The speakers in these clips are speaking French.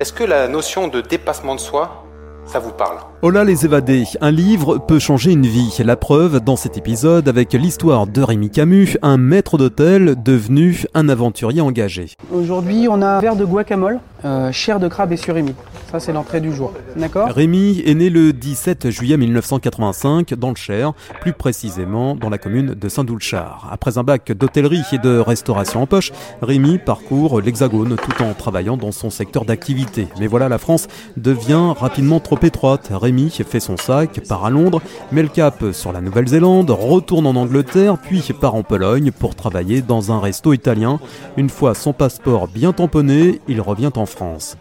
Est-ce que la notion de dépassement de soi, ça vous parle? Hola les évadés, un livre peut changer une vie. La preuve dans cet épisode avec l'histoire de Rémi Camus, un maître d'hôtel devenu un aventurier engagé. Aujourd'hui, on a un verre de guacamole, euh, chair de crabe et surimi. Ça, c'est l'entrée du jour. D'accord Rémi est né le 17 juillet 1985 dans le Cher, plus précisément dans la commune de Saint-Doulchard. Après un bac d'hôtellerie et de restauration en poche, Rémi parcourt l'Hexagone tout en travaillant dans son secteur d'activité. Mais voilà, la France devient rapidement trop étroite. Rémi fait son sac, part à Londres, met le cap sur la Nouvelle-Zélande, retourne en Angleterre, puis part en Pologne pour travailler dans un resto italien. Une fois son passeport bien tamponné, il revient en France.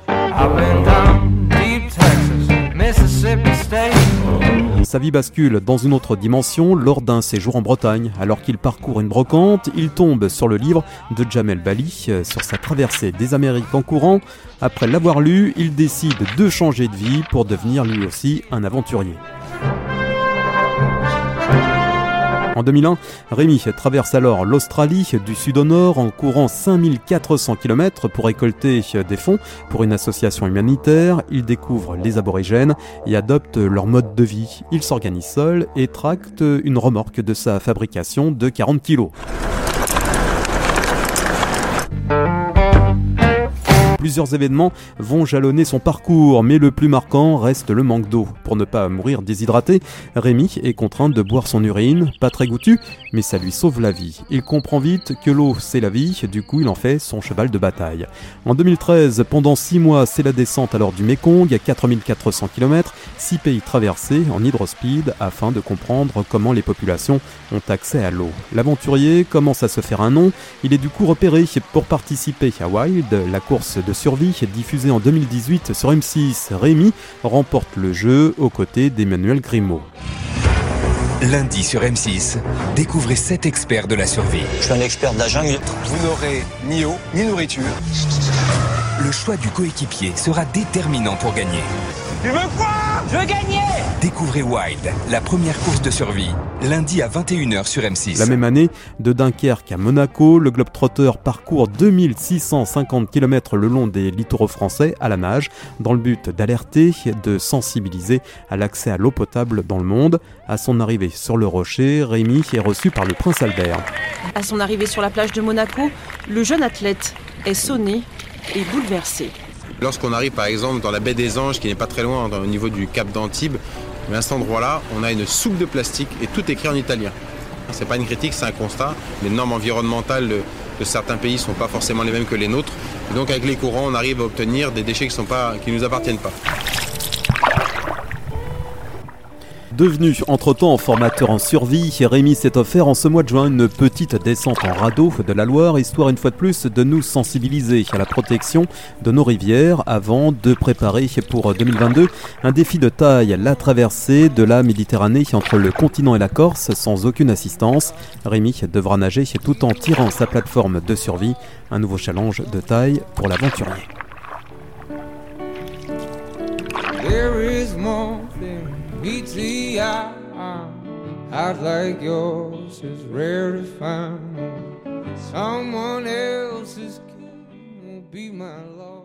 Sa vie bascule dans une autre dimension lors d'un séjour en Bretagne. Alors qu'il parcourt une brocante, il tombe sur le livre de Jamel Bali euh, sur sa traversée des Amériques en courant. Après l'avoir lu, il décide de changer de vie pour devenir lui aussi un aventurier. En 2001, Rémi traverse alors l'Australie du sud au nord en courant 5400 km pour récolter des fonds pour une association humanitaire. Il découvre les aborigènes et adopte leur mode de vie. Il s'organise seul et tracte une remorque de sa fabrication de 40 kg. Plusieurs événements vont jalonner son parcours, mais le plus marquant reste le manque d'eau. Pour ne pas mourir déshydraté, Rémi est contraint de boire son urine, pas très goûtu, mais ça lui sauve la vie. Il comprend vite que l'eau c'est la vie, du coup il en fait son cheval de bataille. En 2013, pendant 6 mois, c'est la descente alors du Mekong à 4400 km, 6 pays traversés en hydrospeed afin de comprendre comment les populations ont accès à l'eau. L'aventurier commence à se faire un nom, il est du coup repéré pour participer à Wild, la course de survie diffusée en 2018 sur M6. Rémi remporte le jeu aux côtés d'Emmanuel Grimaud. Lundi sur M6, découvrez 7 experts de la survie. Je suis un expert de la jungle. Vous n'aurez ni eau ni nourriture. Le choix du coéquipier sera déterminant pour gagner. Tu veux quoi? Je veux gagner Découvrez Wild, la première course de survie, lundi à 21h sur M6. La même année, de Dunkerque à Monaco, le Globetrotter parcourt 2650 km le long des littoraux français à la nage, dans le but d'alerter, de sensibiliser à l'accès à l'eau potable dans le monde. À son arrivée sur le rocher, Rémi est reçu par le prince Albert. À son arrivée sur la plage de Monaco, le jeune athlète est sonné et bouleversé. Lorsqu'on arrive par exemple dans la baie des Anges, qui n'est pas très loin au niveau du cap d'Antibes, à cet endroit-là, on a une soupe de plastique et tout écrit en italien. C'est pas une critique, c'est un constat. Les normes environnementales de, certains pays ne sont pas forcément les mêmes que les nôtres. Donc avec les courants, on arrive à obtenir des déchets qui ne nous appartiennent pas. Devenu entre-temps formateur en survie, Rémi s'est offert en ce mois de juin une petite descente en radeau de la Loire, histoire une fois de plus de nous sensibiliser à la protection de nos rivières avant de préparer pour 2022 un défi de taille, la traversée de la Méditerranée entre le continent et la Corse sans aucune assistance. Rémi devra nager tout en tirant sa plateforme de survie, un nouveau challenge de taille pour l'aventurier. Meets the eye. I'd like yours is rare to find. Someone else's king will be my love.